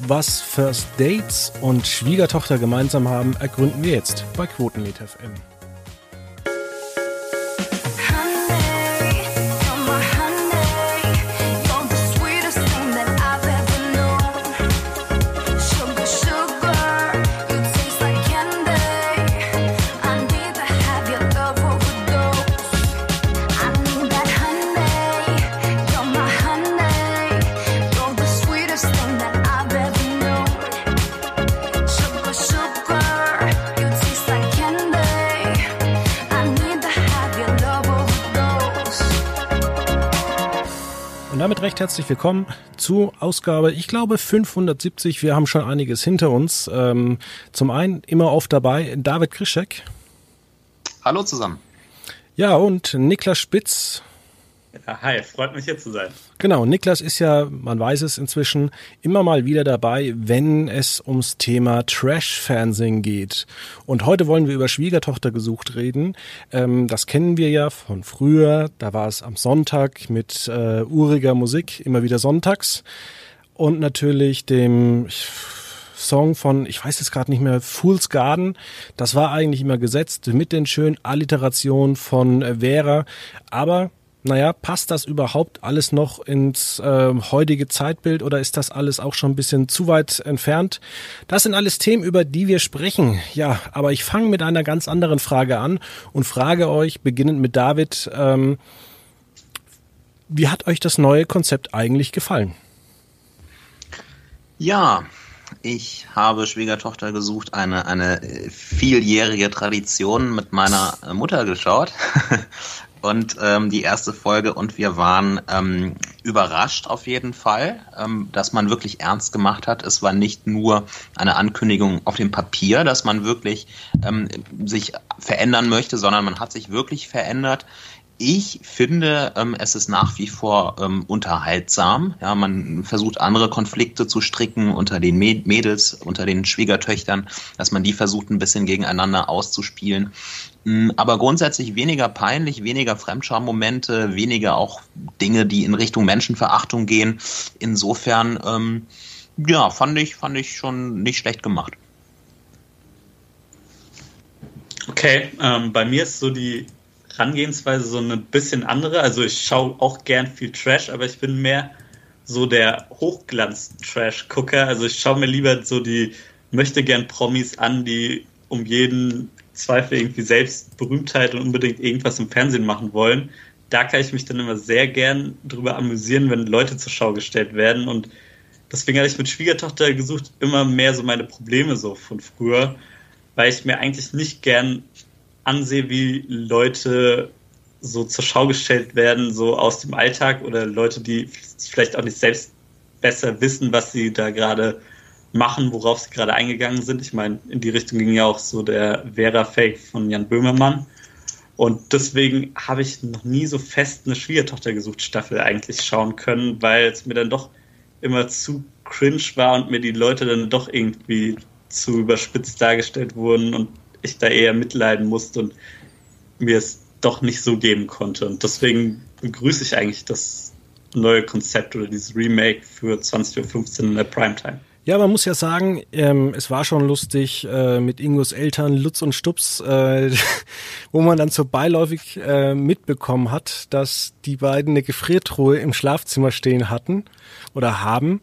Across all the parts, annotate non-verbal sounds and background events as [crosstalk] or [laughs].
Was First Dates und Schwiegertochter gemeinsam haben, ergründen wir jetzt bei Quotenmeter FM. Herzlich willkommen zu Ausgabe, ich glaube 570. Wir haben schon einiges hinter uns. Ähm, zum einen immer oft dabei David Krischek. Hallo zusammen. Ja, und Niklas Spitz. Hi, freut mich hier zu sein. Genau, Niklas ist ja, man weiß es inzwischen, immer mal wieder dabei, wenn es ums Thema Trash-Fernsehen geht. Und heute wollen wir über Schwiegertochter gesucht reden. Ähm, das kennen wir ja von früher. Da war es am Sonntag mit äh, uriger Musik, immer wieder sonntags. Und natürlich dem Song von, ich weiß jetzt gerade nicht mehr, Fool's Garden. Das war eigentlich immer gesetzt mit den schönen Alliterationen von Vera. Aber naja, passt das überhaupt alles noch ins äh, heutige Zeitbild oder ist das alles auch schon ein bisschen zu weit entfernt? Das sind alles Themen, über die wir sprechen. Ja, aber ich fange mit einer ganz anderen Frage an und frage euch, beginnend mit David, ähm, wie hat euch das neue Konzept eigentlich gefallen? Ja, ich habe Schwiegertochter gesucht, eine, eine vieljährige Tradition mit meiner Mutter geschaut. [laughs] und ähm, die erste Folge und wir waren ähm, überrascht auf jeden Fall, ähm, dass man wirklich ernst gemacht hat. Es war nicht nur eine Ankündigung auf dem Papier, dass man wirklich ähm, sich verändern möchte, sondern man hat sich wirklich verändert. Ich finde, ähm, es ist nach wie vor ähm, unterhaltsam. Ja, man versucht andere Konflikte zu stricken unter den Mädels, unter den Schwiegertöchtern, dass man die versucht ein bisschen gegeneinander auszuspielen. Mm, aber grundsätzlich weniger peinlich, weniger Fremdscham-Momente, weniger auch Dinge, die in Richtung Menschenverachtung gehen. Insofern, ähm, ja, fand ich, fand ich schon nicht schlecht gemacht. Okay, ähm, bei mir ist so die Herangehensweise so ein bisschen andere. Also ich schaue auch gern viel Trash, aber ich bin mehr so der Hochglanz-Trash-Gucker. Also ich schaue mir lieber so die möchte gern Promis an, die um jeden Zweifel irgendwie selbst Berühmtheit und unbedingt irgendwas im Fernsehen machen wollen. Da kann ich mich dann immer sehr gern drüber amüsieren, wenn Leute zur Schau gestellt werden. Und deswegen hatte ich mit Schwiegertochter gesucht immer mehr so meine Probleme so von früher, weil ich mir eigentlich nicht gern ansehe, wie Leute so zur Schau gestellt werden, so aus dem Alltag oder Leute, die vielleicht auch nicht selbst besser wissen, was sie da gerade machen, worauf sie gerade eingegangen sind. Ich meine, in die Richtung ging ja auch so der Vera-Fake von Jan Böhmermann. Und deswegen habe ich noch nie so fest eine Schwiegertochter gesucht Staffel eigentlich schauen können, weil es mir dann doch immer zu cringe war und mir die Leute dann doch irgendwie zu überspitzt dargestellt wurden und ich da eher mitleiden musste und mir es doch nicht so geben konnte. Und deswegen begrüße ich eigentlich das neue Konzept oder dieses Remake für 20.15 Uhr in der Primetime. Ja, man muss ja sagen, ähm, es war schon lustig äh, mit Ingos Eltern Lutz und Stups, äh, [laughs] wo man dann so beiläufig äh, mitbekommen hat, dass die beiden eine Gefriertruhe im Schlafzimmer stehen hatten oder haben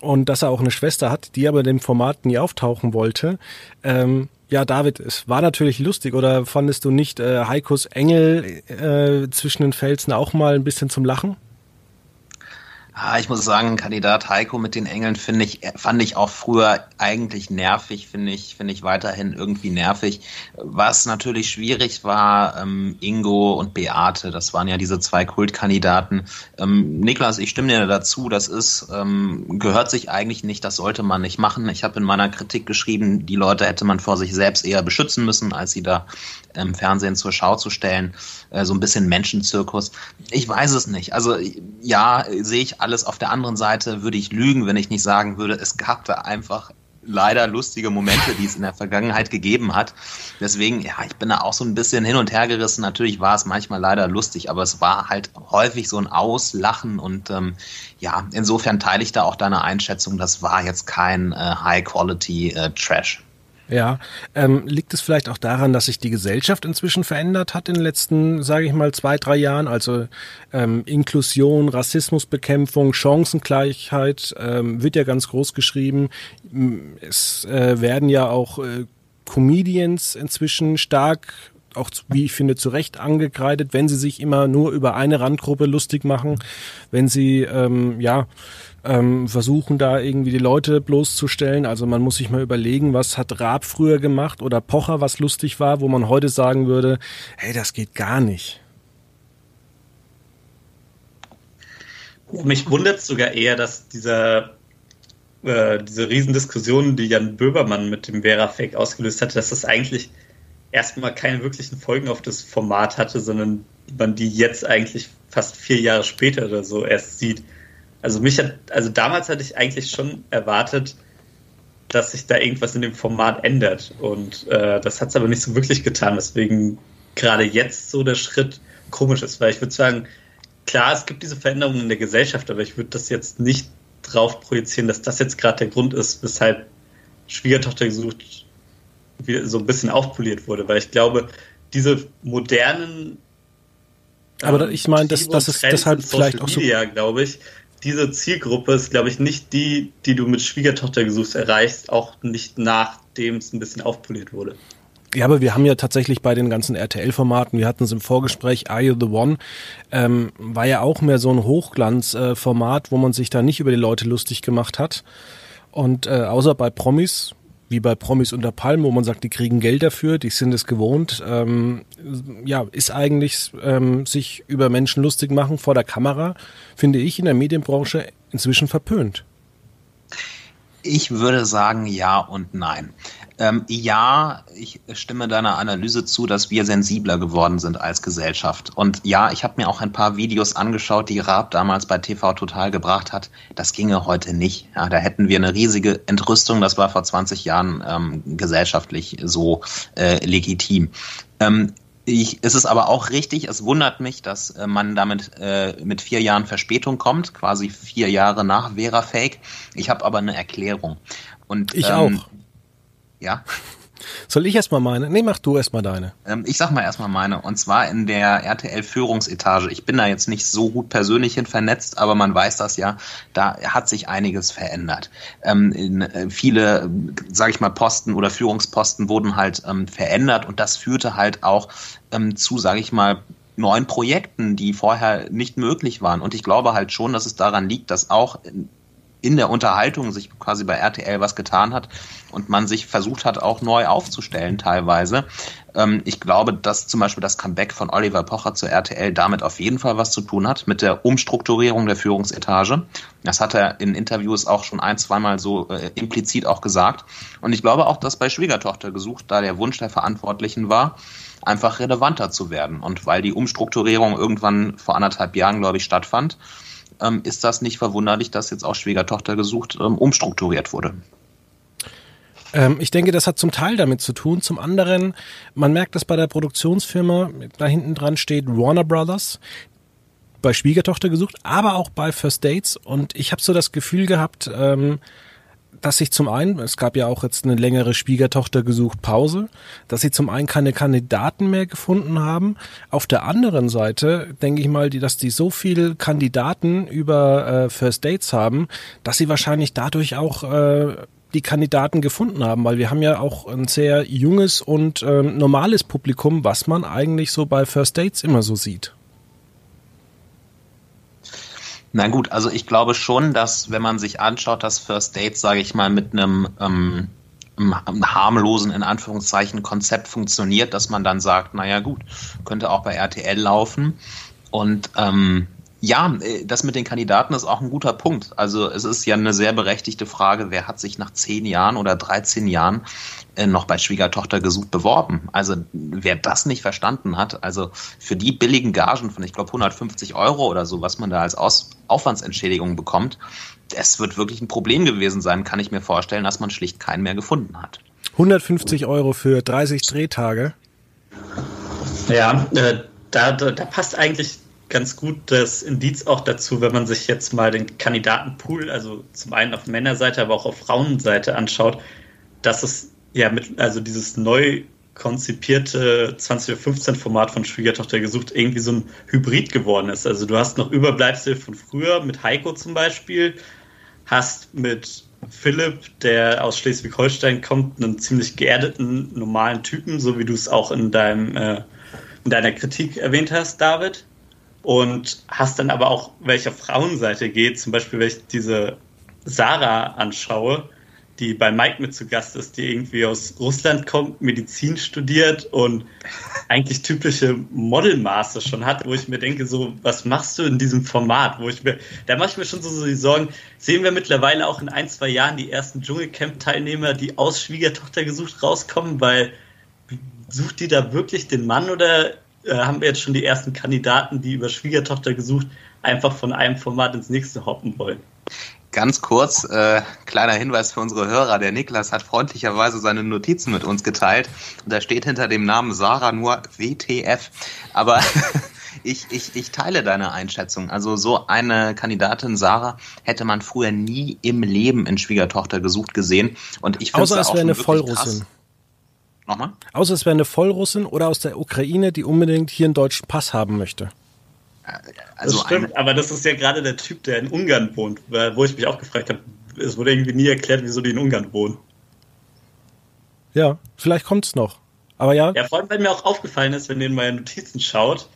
und dass er auch eine Schwester hat, die aber in dem Format nie auftauchen wollte. Ähm, ja, David, es war natürlich lustig, oder fandest du nicht äh, Heikos Engel äh, zwischen den Felsen auch mal ein bisschen zum Lachen? Ah, ich muss sagen, Kandidat Heiko mit den Engeln finde ich, fand ich auch früher eigentlich nervig, finde ich, finde ich weiterhin irgendwie nervig. Was natürlich schwierig war, ähm, Ingo und Beate, das waren ja diese zwei Kultkandidaten. Ähm, Niklas, ich stimme dir dazu, das ist, ähm, gehört sich eigentlich nicht, das sollte man nicht machen. Ich habe in meiner Kritik geschrieben, die Leute hätte man vor sich selbst eher beschützen müssen, als sie da im Fernsehen zur Schau zu stellen. Äh, so ein bisschen Menschenzirkus. Ich weiß es nicht. Also ja, sehe ich alles. Auf der anderen Seite würde ich lügen, wenn ich nicht sagen würde, es gab da einfach leider lustige Momente, die es in der Vergangenheit gegeben hat. Deswegen, ja, ich bin da auch so ein bisschen hin und her gerissen. Natürlich war es manchmal leider lustig, aber es war halt häufig so ein Auslachen und ähm, ja, insofern teile ich da auch deine Einschätzung. Das war jetzt kein äh, High-Quality-Trash. Äh, ja, ähm, liegt es vielleicht auch daran, dass sich die Gesellschaft inzwischen verändert hat in den letzten, sage ich mal, zwei, drei Jahren? Also ähm, Inklusion, Rassismusbekämpfung, Chancengleichheit ähm, wird ja ganz groß geschrieben. Es äh, werden ja auch äh, Comedians inzwischen stark auch, wie ich finde, zu Recht angekreidet, wenn sie sich immer nur über eine Randgruppe lustig machen, wenn sie, ähm, ja, ähm, versuchen da irgendwie die Leute bloßzustellen. Also man muss sich mal überlegen, was hat Raab früher gemacht oder Pocher, was lustig war, wo man heute sagen würde, hey, das geht gar nicht. Mich wundert sogar eher, dass dieser äh, diese Riesendiskussion, die Jan Böbermann mit dem Vera-Fake ausgelöst hatte, dass das eigentlich erstmal keine wirklichen Folgen auf das Format hatte, sondern man die jetzt eigentlich fast vier Jahre später oder so erst sieht. Also mich hat, also damals hatte ich eigentlich schon erwartet, dass sich da irgendwas in dem Format ändert. Und äh, das hat es aber nicht so wirklich getan, weswegen gerade jetzt so der Schritt komisch ist. Weil ich würde sagen, klar, es gibt diese Veränderungen in der Gesellschaft, aber ich würde das jetzt nicht drauf projizieren, dass das jetzt gerade der Grund ist, weshalb Schwiegertochter gesucht so ein bisschen aufpoliert wurde. Weil ich glaube, diese modernen aber ähm, ich meine, das, das ist deshalb vielleicht auch so. Media, glaube ich, diese Zielgruppe ist, glaube ich, nicht die, die du mit Schwiegertochter gesucht erreichst, auch nicht nachdem es ein bisschen aufpoliert wurde. Ja, aber wir haben ja tatsächlich bei den ganzen RTL-Formaten, wir hatten es im Vorgespräch, Are You the One, ähm, war ja auch mehr so ein Hochglanzformat, äh, wo man sich da nicht über die Leute lustig gemacht hat. Und äh, außer bei Promis, wie bei Promis unter Palmen, wo man sagt, die kriegen Geld dafür, die sind es gewohnt. Ähm, ja, ist eigentlich ähm, sich über Menschen lustig machen vor der Kamera, finde ich in der Medienbranche inzwischen verpönt. Ich würde sagen ja und nein. Ähm, ja, ich stimme deiner Analyse zu, dass wir sensibler geworden sind als Gesellschaft. Und ja, ich habe mir auch ein paar Videos angeschaut, die Raab damals bei TV Total gebracht hat. Das ginge heute nicht. Ja, da hätten wir eine riesige Entrüstung. Das war vor 20 Jahren ähm, gesellschaftlich so äh, legitim. Ähm, ich, es ist aber auch richtig, es wundert mich, dass äh, man damit äh, mit vier Jahren Verspätung kommt, quasi vier Jahre nach Vera Fake. Ich habe aber eine Erklärung. Und, ich ähm, auch. Ja. Soll ich erstmal meine? Nee, mach du erstmal deine. Ähm, ich sag mal erstmal meine. Und zwar in der RTL-Führungsetage. Ich bin da jetzt nicht so gut persönlich hin vernetzt, aber man weiß das ja. Da hat sich einiges verändert. Ähm, in, äh, viele, sage ich mal, Posten oder Führungsposten wurden halt ähm, verändert und das führte halt auch ähm, zu, sage ich mal, neuen Projekten, die vorher nicht möglich waren. Und ich glaube halt schon, dass es daran liegt, dass auch in der Unterhaltung sich quasi bei RTL was getan hat und man sich versucht hat, auch neu aufzustellen teilweise. Ähm, ich glaube, dass zum Beispiel das Comeback von Oliver Pocher zur RTL damit auf jeden Fall was zu tun hat, mit der Umstrukturierung der Führungsetage. Das hat er in Interviews auch schon ein, zweimal so äh, implizit auch gesagt. Und ich glaube auch, dass bei Schwiegertochter gesucht, da der Wunsch der Verantwortlichen war, einfach relevanter zu werden. Und weil die Umstrukturierung irgendwann vor anderthalb Jahren, glaube ich, stattfand, ähm, ist das nicht verwunderlich, dass jetzt auch Schwiegertochter gesucht ähm, umstrukturiert wurde. Ähm, ich denke, das hat zum Teil damit zu tun. Zum anderen, man merkt, dass bei der Produktionsfirma da hinten dran steht Warner Brothers bei Schwiegertochter gesucht, aber auch bei First Dates. Und ich habe so das Gefühl gehabt, ähm, dass sich zum einen, es gab ja auch jetzt eine längere Schwiegertochter gesucht Pause, dass sie zum einen keine Kandidaten mehr gefunden haben. Auf der anderen Seite denke ich mal, die, dass die so viele Kandidaten über äh, First Dates haben, dass sie wahrscheinlich dadurch auch äh, die Kandidaten gefunden haben, weil wir haben ja auch ein sehr junges und äh, normales Publikum, was man eigentlich so bei First Dates immer so sieht. Na gut, also ich glaube schon, dass wenn man sich anschaut, dass First Dates, sage ich mal, mit einem, ähm, einem harmlosen, in Anführungszeichen, Konzept funktioniert, dass man dann sagt, naja gut, könnte auch bei RTL laufen. Und ähm, Ja, äh, das mit den Kandidaten ist auch ein guter Punkt. Also es ist ja eine sehr berechtigte Frage, wer hat sich nach zehn Jahren oder 13 Jahren äh, noch bei Schwiegertochter gesucht beworben? Also wer das nicht verstanden hat, also für die billigen Gagen von, ich glaube, 150 Euro oder so, was man da als Aus Aufwandsentschädigung bekommt, es wird wirklich ein Problem gewesen sein, kann ich mir vorstellen, dass man schlicht keinen mehr gefunden hat. 150 Euro für 30 Drehtage? Ja, äh, da, da, da passt eigentlich ganz gut das Indiz auch dazu, wenn man sich jetzt mal den Kandidatenpool, also zum einen auf Männerseite, aber auch auf Frauenseite anschaut, dass es ja mit, also dieses neu konzipierte 2015 Format von Schwiegertochter gesucht irgendwie so ein Hybrid geworden ist. Also du hast noch Überbleibsel von früher mit Heiko zum Beispiel, hast mit Philipp, der aus Schleswig-Holstein kommt, einen ziemlich geerdeten, normalen Typen, so wie du es auch in deinem äh, in deiner Kritik erwähnt hast, David und hast dann aber auch, welcher Frauenseite geht, zum Beispiel, wenn ich diese Sarah anschaue, die bei Mike mit zu Gast ist, die irgendwie aus Russland kommt, Medizin studiert und eigentlich typische Modelmaße schon hat, wo ich mir denke, so, was machst du in diesem Format? Wo ich mir, da mache ich mir schon so, so die Sorgen, sehen wir mittlerweile auch in ein, zwei Jahren die ersten Dschungelcamp-Teilnehmer, die aus Schwiegertochter gesucht rauskommen, weil sucht die da wirklich den Mann oder äh, haben wir jetzt schon die ersten Kandidaten, die über Schwiegertochter gesucht, einfach von einem Format ins nächste hoppen wollen. Ganz kurz, äh, kleiner Hinweis für unsere Hörer. Der Niklas hat freundlicherweise seine Notizen mit uns geteilt. Und da steht hinter dem Namen Sarah nur WTF. Aber [laughs] ich, ich, ich teile deine Einschätzung. Also so eine Kandidatin Sarah hätte man früher nie im Leben in Schwiegertochter gesucht gesehen. Und ich Außer es wäre eine Vollrussin. Krass. Nochmal? Außer es wäre eine Vollrussin oder aus der Ukraine, die unbedingt hier einen deutschen Pass haben möchte. Also das stimmt, aber das ist ja gerade der Typ, der in Ungarn wohnt, wo ich mich auch gefragt habe, es wurde irgendwie nie erklärt, wieso die in Ungarn wohnen. Ja, vielleicht kommt es noch. Aber ja. Ja, vor allem, weil mir auch aufgefallen ist, wenn ihr in meine Notizen schaut,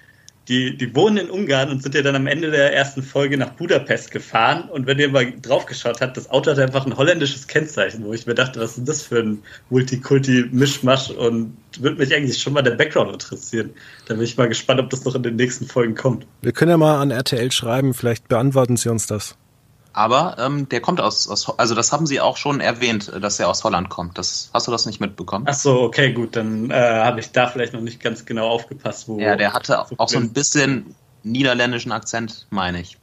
die, die wohnen in Ungarn und sind ja dann am Ende der ersten Folge nach Budapest gefahren. Und wenn ihr mal draufgeschaut habt, das Auto hat einfach ein holländisches Kennzeichen, wo ich mir dachte, was ist das für ein Multikulti-Mischmasch und würde mich eigentlich schon mal der Background interessieren. Da bin ich mal gespannt, ob das noch in den nächsten Folgen kommt. Wir können ja mal an RTL schreiben, vielleicht beantworten sie uns das. Aber ähm, der kommt aus, aus, also das haben sie auch schon erwähnt, dass er aus Holland kommt. Das hast du das nicht mitbekommen? Ach so, okay, gut, dann äh, habe ich da vielleicht noch nicht ganz genau aufgepasst, wo. Ja, der hatte auch so ein bisschen niederländischen Akzent, meine ich.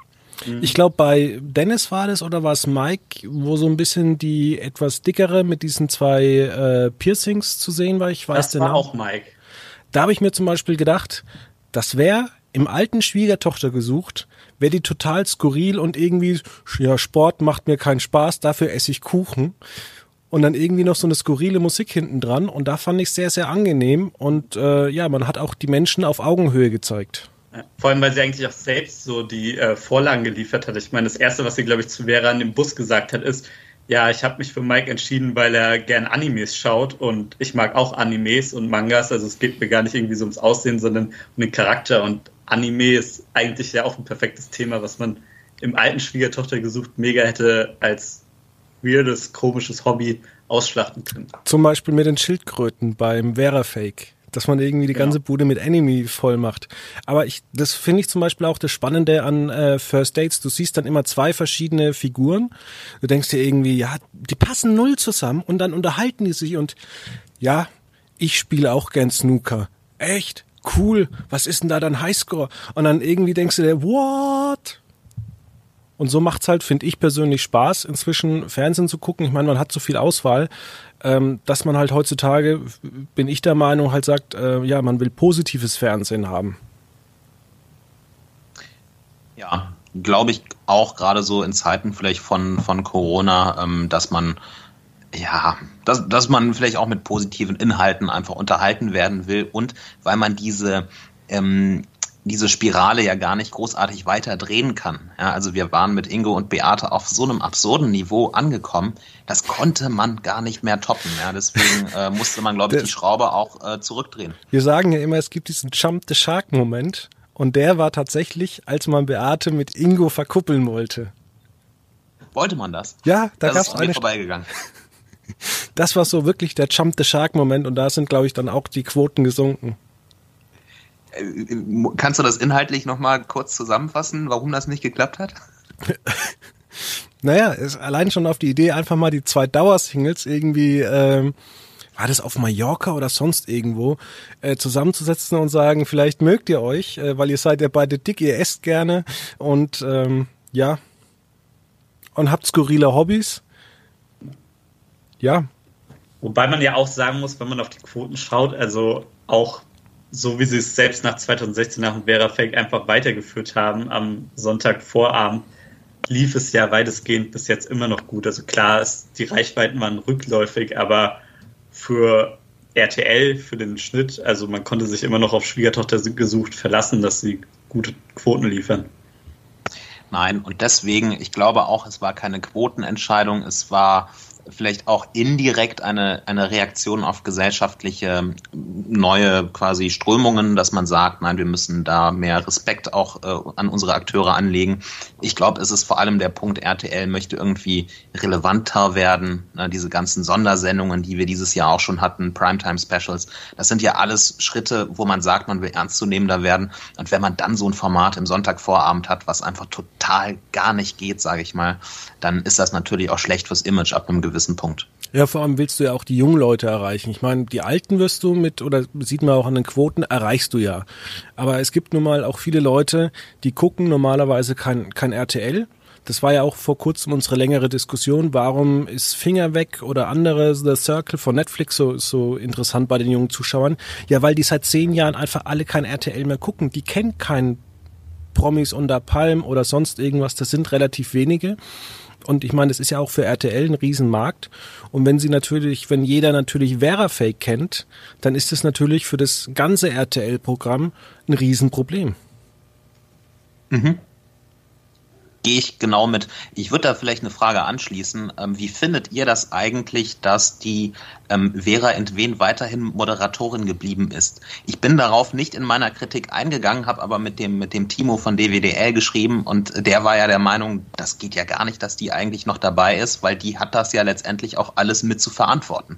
Mhm. Ich glaube, bei Dennis war das oder war es Mike, wo so ein bisschen die etwas dickere mit diesen zwei äh, Piercings zu sehen war. Ich weiß das war auch Mike. Da habe ich mir zum Beispiel gedacht, das wäre im alten Schwiegertochter gesucht, wäre die total skurril und irgendwie, ja, Sport macht mir keinen Spaß, dafür esse ich Kuchen. Und dann irgendwie noch so eine skurrile Musik hinten dran. Und da fand ich sehr, sehr angenehm. Und äh, ja, man hat auch die Menschen auf Augenhöhe gezeigt. Vor allem, weil sie eigentlich auch selbst so die äh, Vorlagen geliefert hat. Ich meine, das Erste, was sie, glaube ich, zu Vera in dem Bus gesagt hat, ist, ja, ich habe mich für Mike entschieden, weil er gern Animes schaut und ich mag auch Animes und Mangas. Also es geht mir gar nicht irgendwie so ums Aussehen, sondern um den Charakter. Und Anime ist eigentlich ja auch ein perfektes Thema, was man im alten Schwiegertochter gesucht mega hätte als weirdes, komisches Hobby ausschlachten können. Zum Beispiel mit den Schildkröten beim Vera Fake dass man irgendwie die ganze genau. Bude mit Anime voll macht. Aber ich, das finde ich zum Beispiel auch das Spannende an äh, First Dates. Du siehst dann immer zwei verschiedene Figuren. Du denkst dir irgendwie, ja, die passen null zusammen und dann unterhalten die sich und ja, ich spiele auch gern Snooker. Echt? Cool, was ist denn da dein Highscore? Und dann irgendwie denkst du dir, what? Und so macht's halt, finde ich persönlich Spaß, inzwischen Fernsehen zu gucken. Ich meine, man hat so viel Auswahl, ähm, dass man halt heutzutage, bin ich der Meinung, halt sagt, äh, ja, man will positives Fernsehen haben. Ja, glaube ich auch gerade so in Zeiten vielleicht von, von Corona, ähm, dass man ja, dass, dass man vielleicht auch mit positiven Inhalten einfach unterhalten werden will und weil man diese, ähm, diese Spirale ja gar nicht großartig weiter drehen kann. Ja, also wir waren mit Ingo und Beate auf so einem absurden Niveau angekommen, das konnte man gar nicht mehr toppen. Ja, deswegen [laughs] äh, musste man, glaube ich, die Schraube auch äh, zurückdrehen. Wir sagen ja immer, es gibt diesen Jump the Shark Moment und der war tatsächlich, als man Beate mit Ingo verkuppeln wollte. Wollte man das? Ja, da gab es eine. vorbeigegangen [laughs] [laughs] das war so wirklich der Jump the Shark Moment und da sind, glaube ich, dann auch die Quoten gesunken. Kannst du das inhaltlich nochmal kurz zusammenfassen, warum das nicht geklappt hat? [laughs] naja, ist allein schon auf die Idee, einfach mal die zwei Dauersingles irgendwie, ähm, war das auf Mallorca oder sonst irgendwo, äh, zusammenzusetzen und sagen, vielleicht mögt ihr euch, äh, weil ihr seid ja beide dick, ihr esst gerne und ähm, ja, und habt skurrile Hobbys. Ja. Wobei man ja auch sagen muss, wenn man auf die Quoten schaut, also auch so wie sie es selbst nach 2016 nach dem Vera Fake einfach weitergeführt haben, am Sonntagvorabend lief es ja weitestgehend bis jetzt immer noch gut. Also klar, es, die Reichweiten waren rückläufig, aber für RTL, für den Schnitt, also man konnte sich immer noch auf Schwiegertochter gesucht verlassen, dass sie gute Quoten liefern. Nein, und deswegen, ich glaube auch, es war keine Quotenentscheidung, es war vielleicht auch indirekt eine, eine Reaktion auf gesellschaftliche neue quasi Strömungen, dass man sagt, nein, wir müssen da mehr Respekt auch äh, an unsere Akteure anlegen. Ich glaube, es ist vor allem der Punkt, RTL möchte irgendwie relevanter werden. Ne, diese ganzen Sondersendungen, die wir dieses Jahr auch schon hatten, Primetime Specials, das sind ja alles Schritte, wo man sagt, man will ernstzunehmender werden. Und wenn man dann so ein Format im Sonntagvorabend hat, was einfach total gar nicht geht, sage ich mal, dann ist das natürlich auch schlecht fürs Image ab einem gewissen Punkt. Ja, vor allem willst du ja auch die jungen Leute erreichen. Ich meine, die Alten wirst du mit, oder sieht man auch an den Quoten, erreichst du ja. Aber es gibt nun mal auch viele Leute, die gucken normalerweise kein, kein RTL. Das war ja auch vor kurzem unsere längere Diskussion. Warum ist Finger weg oder andere The Circle von Netflix so, so interessant bei den jungen Zuschauern? Ja, weil die seit zehn Jahren einfach alle kein RTL mehr gucken. Die kennen keinen Promis unter Palm oder sonst irgendwas. Das sind relativ wenige. Und ich meine, das ist ja auch für RTL ein Riesenmarkt. Und wenn sie natürlich, wenn jeder natürlich Verafake kennt, dann ist es natürlich für das ganze RTL-Programm ein Riesenproblem. Mhm gehe ich genau mit. Ich würde da vielleicht eine Frage anschließen. Ähm, wie findet ihr das eigentlich, dass die ähm, Vera Entwen weiterhin Moderatorin geblieben ist? Ich bin darauf nicht in meiner Kritik eingegangen, habe aber mit dem, mit dem Timo von DWDL geschrieben und der war ja der Meinung, das geht ja gar nicht, dass die eigentlich noch dabei ist, weil die hat das ja letztendlich auch alles mit zu verantworten.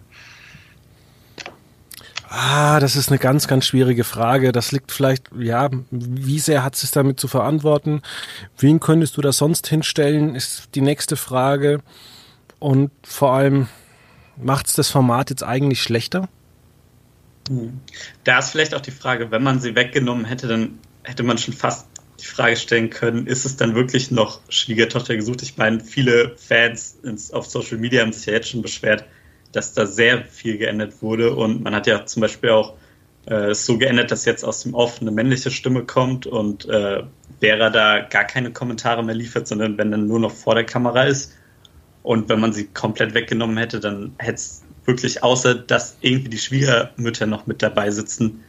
Ah, das ist eine ganz, ganz schwierige Frage. Das liegt vielleicht, ja, wie sehr hat es damit zu verantworten? Wen könntest du da sonst hinstellen, ist die nächste Frage. Und vor allem, macht es das Format jetzt eigentlich schlechter? Hm. Da ist vielleicht auch die Frage, wenn man sie weggenommen hätte, dann hätte man schon fast die Frage stellen können, ist es dann wirklich noch Schwiegertochter gesucht? Ich meine, viele Fans auf Social Media haben sich ja jetzt schon beschwert, dass da sehr viel geändert wurde und man hat ja zum Beispiel auch äh, es so geändert, dass jetzt aus dem Off eine männliche Stimme kommt und äh, Vera da gar keine Kommentare mehr liefert, sondern wenn dann nur noch vor der Kamera ist. Und wenn man sie komplett weggenommen hätte, dann hätte es wirklich, außer dass irgendwie die Schwiegermütter noch mit dabei sitzen,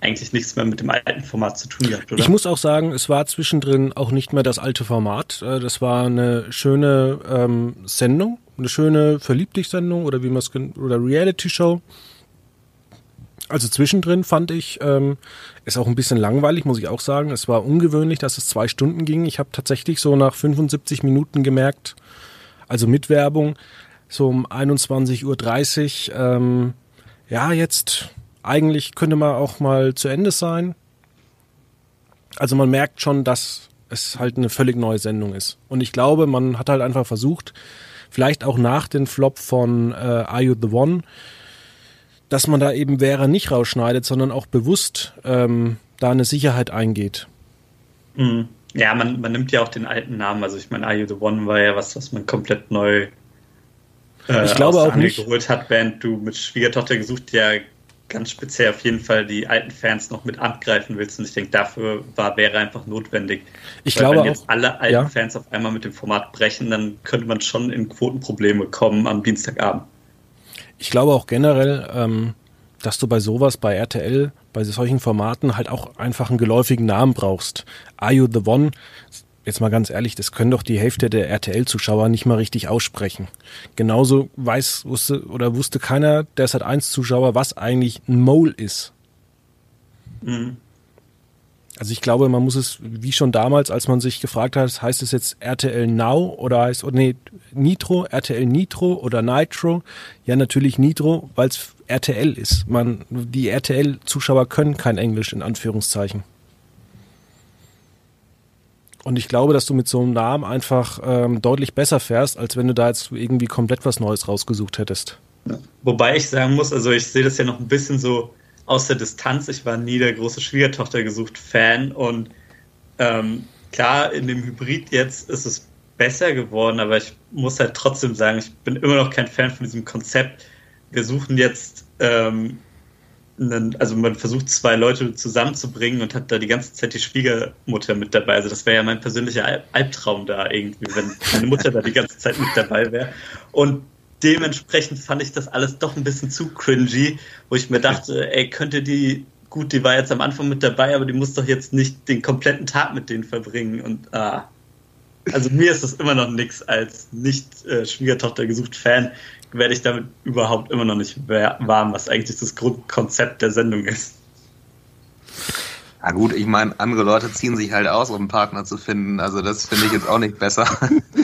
eigentlich nichts mehr mit dem alten Format zu tun gehabt, oder? Ich muss auch sagen, es war zwischendrin auch nicht mehr das alte Format. Äh, das war eine schöne ähm, Sendung eine schöne Verlieb dich Sendung oder wie man es oder Reality Show. Also zwischendrin fand ich ähm, auch ein bisschen langweilig, muss ich auch sagen. Es war ungewöhnlich, dass es zwei Stunden ging. Ich habe tatsächlich so nach 75 Minuten gemerkt, also mit Werbung, so um 21.30 Uhr, ähm, ja, jetzt eigentlich könnte man auch mal zu Ende sein. Also man merkt schon, dass es halt eine völlig neue Sendung ist. Und ich glaube, man hat halt einfach versucht, vielleicht auch nach dem Flop von äh, Are You the One, dass man da eben Vera nicht rausschneidet, sondern auch bewusst ähm, da eine Sicherheit eingeht. Mhm. Ja, man, man nimmt ja auch den alten Namen. Also ich meine, Are You the One war ja was, was man komplett neu äh, ich glaube auch nicht. geholt hat, während du mit Schwiegertochter gesucht ja ganz speziell auf jeden Fall die alten Fans noch mit angreifen willst. Und ich denke, dafür war wäre einfach notwendig. Ich Weil glaube wenn jetzt auch, alle alten ja. Fans auf einmal mit dem Format brechen, dann könnte man schon in Quotenprobleme kommen am Dienstagabend. Ich glaube auch generell, ähm, dass du bei sowas, bei RTL, bei solchen Formaten halt auch einfach einen geläufigen Namen brauchst. Are You the One? Jetzt mal ganz ehrlich, das können doch die Hälfte der RTL-Zuschauer nicht mal richtig aussprechen. Genauso weiß, wusste oder wusste keiner der Sat1-Zuschauer, was eigentlich ein Mole ist. Mhm. Also ich glaube, man muss es, wie schon damals, als man sich gefragt hat, heißt es jetzt RTL Now oder heißt, oh nee, Nitro, RTL Nitro oder Nitro? Ja, natürlich Nitro, weil es RTL ist. Man, die RTL-Zuschauer können kein Englisch, in Anführungszeichen. Und ich glaube, dass du mit so einem Namen einfach ähm, deutlich besser fährst, als wenn du da jetzt irgendwie komplett was Neues rausgesucht hättest. Wobei ich sagen muss, also ich sehe das ja noch ein bisschen so aus der Distanz. Ich war nie der große Schwiegertochter gesucht Fan und ähm, klar, in dem Hybrid jetzt ist es besser geworden, aber ich muss halt trotzdem sagen, ich bin immer noch kein Fan von diesem Konzept. Wir suchen jetzt, ähm, einen, also man versucht zwei Leute zusammenzubringen und hat da die ganze Zeit die Schwiegermutter mit dabei. Also das wäre ja mein persönlicher Albtraum da irgendwie, wenn meine Mutter da die ganze Zeit mit dabei wäre. Und dementsprechend fand ich das alles doch ein bisschen zu cringy, wo ich mir dachte, ey, könnte die, gut, die war jetzt am Anfang mit dabei, aber die muss doch jetzt nicht den kompletten Tag mit denen verbringen und ah. Also mir ist das immer noch nichts als nicht äh, Schwiegertochter gesucht Fan, werde ich damit überhaupt immer noch nicht warm, was eigentlich das Grundkonzept der Sendung ist. Ja gut, ich meine, andere Leute ziehen sich halt aus, um einen Partner zu finden. Also das finde ich jetzt auch nicht besser.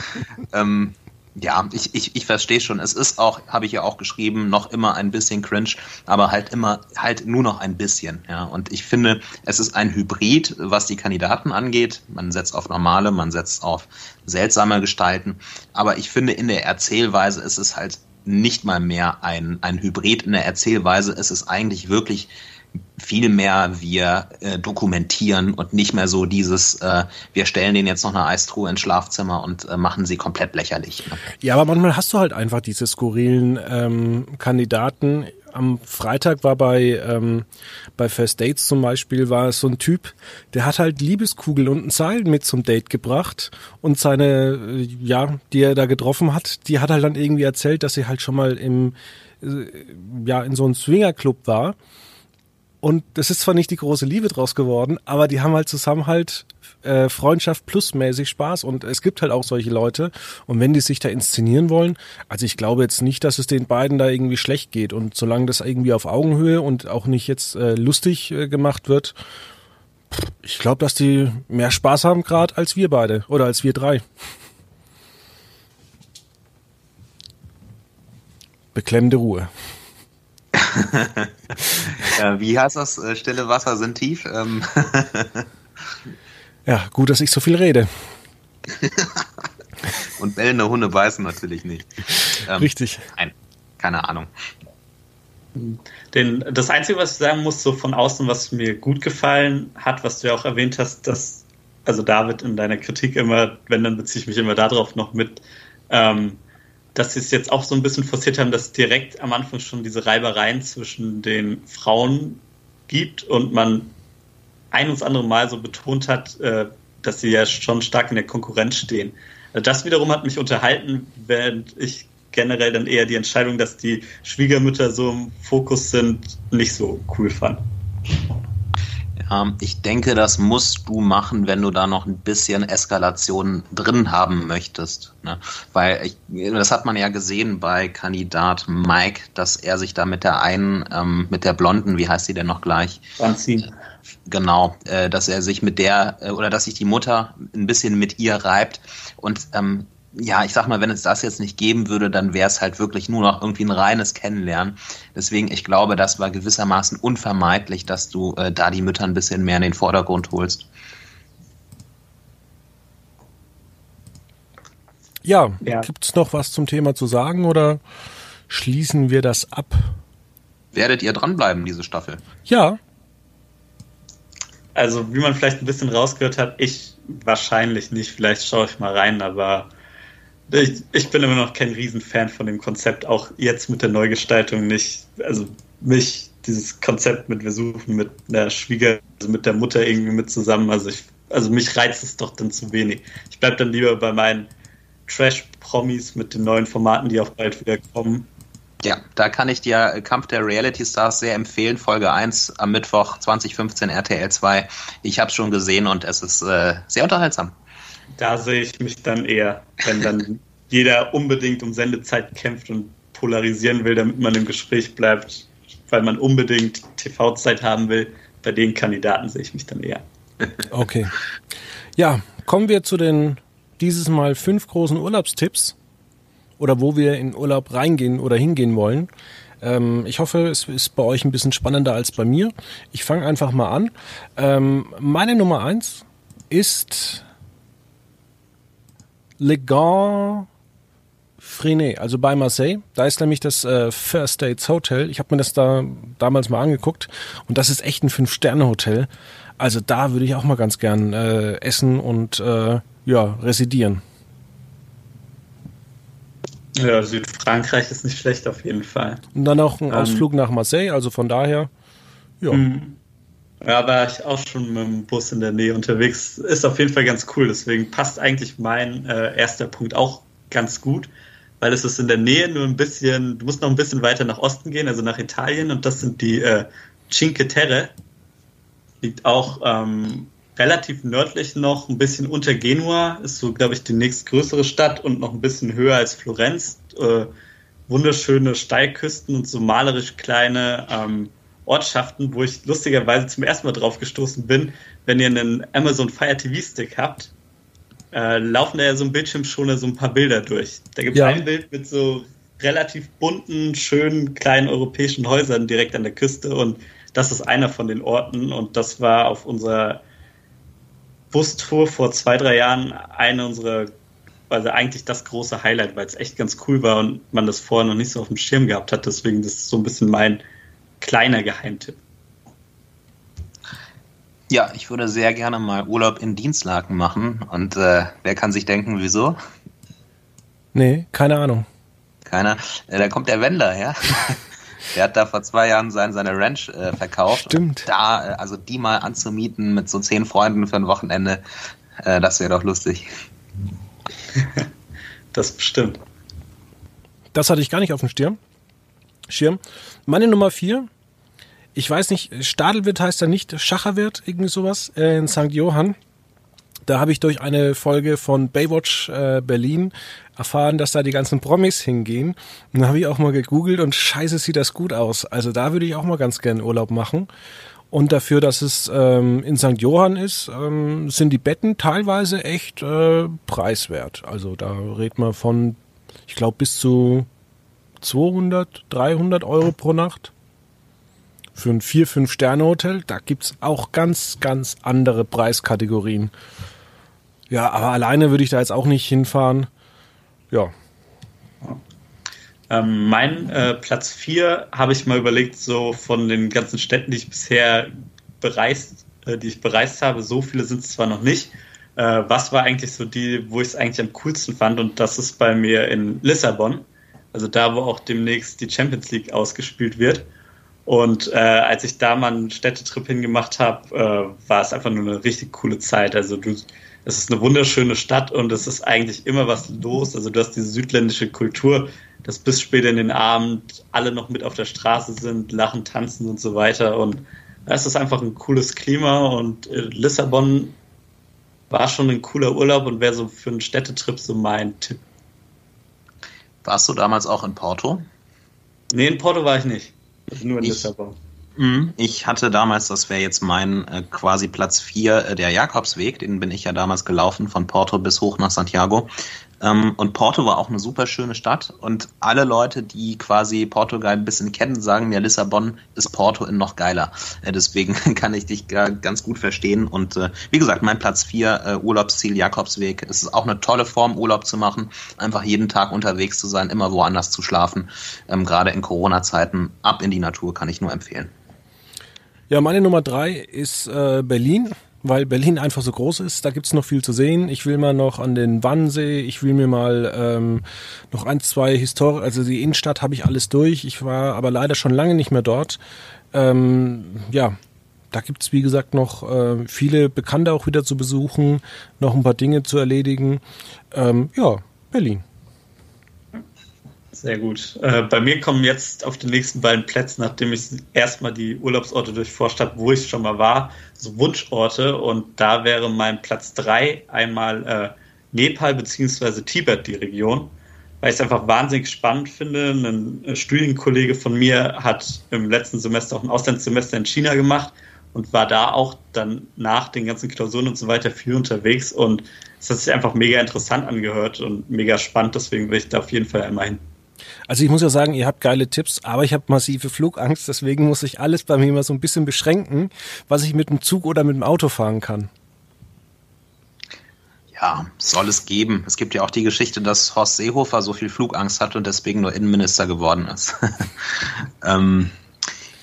[laughs] ähm, ja, ich, ich, ich verstehe schon. Es ist auch, habe ich ja auch geschrieben, noch immer ein bisschen cringe, aber halt immer, halt nur noch ein bisschen. Ja, und ich finde, es ist ein Hybrid, was die Kandidaten angeht. Man setzt auf normale, man setzt auf seltsame Gestalten. Aber ich finde, in der Erzählweise ist es halt nicht mal mehr ein, ein Hybrid. In der Erzählweise ist es eigentlich wirklich viel mehr wir äh, dokumentieren und nicht mehr so dieses, äh, wir stellen denen jetzt noch eine Eistruhe ins Schlafzimmer und äh, machen sie komplett lächerlich. Ne? Ja, aber manchmal hast du halt einfach diese skurrilen ähm, Kandidaten. Am Freitag war bei, ähm, bei First Dates zum Beispiel, war es so ein Typ, der hat halt Liebeskugel und ein Seil mit zum Date gebracht und seine, äh, ja, die er da getroffen hat, die hat halt dann irgendwie erzählt, dass sie halt schon mal im, äh, ja, in so einem Swingerclub war und das ist zwar nicht die große Liebe draus geworden, aber die haben halt zusammen halt äh, Freundschaft plusmäßig Spaß und es gibt halt auch solche Leute. Und wenn die sich da inszenieren wollen, also ich glaube jetzt nicht, dass es den beiden da irgendwie schlecht geht. Und solange das irgendwie auf Augenhöhe und auch nicht jetzt äh, lustig äh, gemacht wird, ich glaube, dass die mehr Spaß haben gerade als wir beide oder als wir drei. Beklemmende Ruhe. [laughs] ja, wie heißt das? Äh, stille Wasser sind tief. Ähm ja, gut, dass ich so viel rede. [laughs] Und bellende Hunde beißen natürlich nicht. Ähm, Richtig. Nein, keine Ahnung. Den, das Einzige, was ich sagen muss, so von außen, was mir gut gefallen hat, was du ja auch erwähnt hast, dass, also David in deiner Kritik immer, wenn, dann beziehe ich mich immer darauf noch mit, ähm, dass sie es jetzt auch so ein bisschen forciert haben, dass direkt am Anfang schon diese Reibereien zwischen den Frauen gibt und man ein und andere Mal so betont hat, äh, dass sie ja schon stark in der Konkurrenz stehen. Also das wiederum hat mich unterhalten, während ich generell dann eher die Entscheidung, dass die Schwiegermütter so im Fokus sind, nicht so cool fand. Ähm, ich denke, das musst du machen, wenn du da noch ein bisschen Eskalation drin haben möchtest. Ne? Weil ich, das hat man ja gesehen bei Kandidat Mike, dass er sich da mit der einen, ähm, mit der Blonden, wie heißt sie denn noch gleich? Franzin. Genau, äh, dass er sich mit der äh, oder dass sich die Mutter ein bisschen mit ihr reibt und ähm, ja, ich sag mal, wenn es das jetzt nicht geben würde, dann wäre es halt wirklich nur noch irgendwie ein reines Kennenlernen. Deswegen, ich glaube, das war gewissermaßen unvermeidlich, dass du äh, da die Mütter ein bisschen mehr in den Vordergrund holst. Ja, ja. gibt es noch was zum Thema zu sagen oder schließen wir das ab? Werdet ihr dranbleiben, diese Staffel? Ja. Also, wie man vielleicht ein bisschen rausgehört hat, ich wahrscheinlich nicht. Vielleicht schaue ich mal rein, aber ich, ich bin immer noch kein Riesenfan von dem Konzept, auch jetzt mit der Neugestaltung nicht. Also mich, dieses Konzept mit, wir suchen mit der Schwieger, also mit der Mutter irgendwie mit zusammen, also ich, also mich reizt es doch dann zu wenig. Ich bleibe dann lieber bei meinen Trash-Promis mit den neuen Formaten, die auch bald wieder kommen. Ja, da kann ich dir Kampf der Reality Stars sehr empfehlen. Folge 1 am Mittwoch 2015 RTL 2. Ich habe es schon gesehen und es ist äh, sehr unterhaltsam. Da sehe ich mich dann eher, wenn dann jeder unbedingt um Sendezeit kämpft und polarisieren will, damit man im Gespräch bleibt, weil man unbedingt TV-Zeit haben will. Bei den Kandidaten sehe ich mich dann eher. Okay. Ja, kommen wir zu den dieses Mal fünf großen Urlaubstipps oder wo wir in Urlaub reingehen oder hingehen wollen. Ähm, ich hoffe, es ist bei euch ein bisschen spannender als bei mir. Ich fange einfach mal an. Ähm, meine Nummer eins ist Le Gant Freinet, also bei Marseille. Da ist nämlich das äh, First States Hotel. Ich habe mir das da damals mal angeguckt und das ist echt ein Fünf-Sterne-Hotel. Also da würde ich auch mal ganz gern äh, essen und äh, ja, residieren. Ja, Südfrankreich ist nicht schlecht auf jeden Fall. Und dann auch ein ähm, Ausflug nach Marseille, also von daher, ja. Mhm. Ja, war ich auch schon mit dem Bus in der Nähe unterwegs. Ist auf jeden Fall ganz cool. Deswegen passt eigentlich mein äh, erster Punkt auch ganz gut, weil es ist in der Nähe nur ein bisschen, du musst noch ein bisschen weiter nach Osten gehen, also nach Italien. Und das sind die äh, Cinque Terre. Liegt auch ähm, relativ nördlich noch, ein bisschen unter Genua. Ist so, glaube ich, die nächstgrößere Stadt und noch ein bisschen höher als Florenz. Äh, wunderschöne Steilküsten und so malerisch kleine ähm, Ortschaften, wo ich lustigerweise zum ersten Mal drauf gestoßen bin, wenn ihr einen Amazon Fire TV Stick habt, äh, laufen da ja so ein Bildschirmschoner so ein paar Bilder durch. Da gibt es ja. ein Bild mit so relativ bunten, schönen, kleinen europäischen Häusern direkt an der Küste und das ist einer von den Orten und das war auf unserer Bustour vor zwei, drei Jahren eine unserer, also eigentlich das große Highlight, weil es echt ganz cool war und man das vorher noch nicht so auf dem Schirm gehabt hat. Deswegen das ist so ein bisschen mein kleiner Geheimtipp. Ja, ich würde sehr gerne mal Urlaub in Dienstlaken machen. Und äh, wer kann sich denken, wieso? Nee, keine Ahnung. Keiner. Äh, da kommt der Wendler her. [laughs] der hat da vor zwei Jahren sein, seine Ranch äh, verkauft. Stimmt. Da, äh, also die mal anzumieten mit so zehn Freunden für ein Wochenende, äh, das wäre doch lustig. [laughs] das bestimmt. Das hatte ich gar nicht auf dem Stirn. Schirm. Meine Nummer vier, ich weiß nicht, Stadelwirt heißt er nicht, Schacherwirt, irgendwie sowas, äh, in St. Johann. Da habe ich durch eine Folge von Baywatch äh, Berlin erfahren, dass da die ganzen Promis hingehen. Und da habe ich auch mal gegoogelt und scheiße sieht das gut aus. Also da würde ich auch mal ganz gerne Urlaub machen. Und dafür, dass es ähm, in St. Johann ist, ähm, sind die Betten teilweise echt äh, preiswert. Also da redet man von, ich glaube, bis zu 200, 300 Euro pro Nacht. Für ein 4-5-Sterne-Hotel, da gibt's auch ganz, ganz andere Preiskategorien. Ja, aber alleine würde ich da jetzt auch nicht hinfahren. Ja. Ähm, mein äh, Platz 4 habe ich mal überlegt, so von den ganzen Städten, die ich bisher bereist, äh, die ich bereist habe, so viele sind es zwar noch nicht. Äh, was war eigentlich so die, wo ich es eigentlich am coolsten fand? Und das ist bei mir in Lissabon. Also da, wo auch demnächst die Champions League ausgespielt wird. Und äh, als ich da mal einen Städtetrip hingemacht habe, äh, war es einfach nur eine richtig coole Zeit. Also du, es ist eine wunderschöne Stadt und es ist eigentlich immer was los. Also du hast diese südländische Kultur, dass bis später in den Abend alle noch mit auf der Straße sind, lachen, tanzen und so weiter. Und es ist einfach ein cooles Klima und äh, Lissabon war schon ein cooler Urlaub und wäre so für einen Städtetrip so mein Tipp. Warst du damals auch in Porto? Nee, in Porto war ich nicht. Nur in ich, Lissabon. Mhm. Ich hatte damals, das wäre jetzt mein äh, quasi Platz 4, äh, der Jakobsweg, den bin ich ja damals gelaufen, von Porto bis hoch nach Santiago. Ähm, und Porto war auch eine super schöne Stadt und alle Leute, die quasi Portugal ein bisschen kennen, sagen mir, Lissabon ist Porto in noch geiler. Äh, deswegen [laughs] kann ich dich ganz gut verstehen. Und äh, wie gesagt, mein Platz 4, äh, Urlaubsziel Jakobsweg. Es ist auch eine tolle Form, Urlaub zu machen, einfach jeden Tag unterwegs zu sein, immer woanders zu schlafen. Ähm, Gerade in Corona-Zeiten ab in die Natur kann ich nur empfehlen. Ja, meine Nummer drei ist äh, Berlin weil Berlin einfach so groß ist. Da gibt's noch viel zu sehen. Ich will mal noch an den Wannsee, ich will mir mal ähm, noch ein, zwei Historie, also die Innenstadt habe ich alles durch. Ich war aber leider schon lange nicht mehr dort. Ähm, ja, da gibt's wie gesagt noch äh, viele Bekannte auch wieder zu besuchen, noch ein paar Dinge zu erledigen. Ähm, ja, Berlin. Sehr gut. Äh, bei mir kommen jetzt auf den nächsten beiden Plätzen, nachdem ich erstmal die Urlaubsorte durchforscht habe, wo ich schon mal war, so Wunschorte. Und da wäre mein Platz drei einmal äh, Nepal bzw. Tibet, die Region, weil ich es einfach wahnsinnig spannend finde. Ein Studienkollege von mir hat im letzten Semester auch ein Auslandssemester in China gemacht und war da auch dann nach den ganzen Klausuren und so weiter viel unterwegs und es hat sich einfach mega interessant angehört und mega spannend, deswegen will ich da auf jeden Fall einmal hin. Also ich muss ja sagen, ihr habt geile Tipps, aber ich habe massive Flugangst, deswegen muss ich alles bei mir immer so ein bisschen beschränken, was ich mit dem Zug oder mit dem Auto fahren kann. Ja, soll es geben. Es gibt ja auch die Geschichte, dass Horst Seehofer so viel Flugangst hat und deswegen nur Innenminister geworden ist. [laughs] ähm,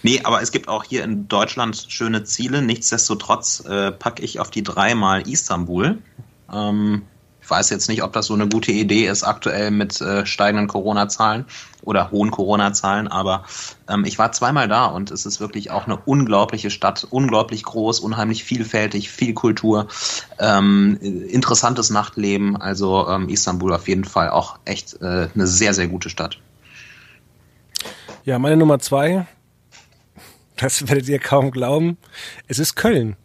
nee, aber es gibt auch hier in Deutschland schöne Ziele. Nichtsdestotrotz äh, packe ich auf die dreimal Istanbul. Ähm, ich weiß jetzt nicht, ob das so eine gute Idee ist aktuell mit äh, steigenden Corona-Zahlen oder hohen Corona-Zahlen, aber ähm, ich war zweimal da und es ist wirklich auch eine unglaubliche Stadt, unglaublich groß, unheimlich vielfältig, viel Kultur, ähm, interessantes Nachtleben. Also ähm, Istanbul auf jeden Fall auch echt äh, eine sehr, sehr gute Stadt. Ja, meine Nummer zwei, das werdet ihr kaum glauben, es ist Köln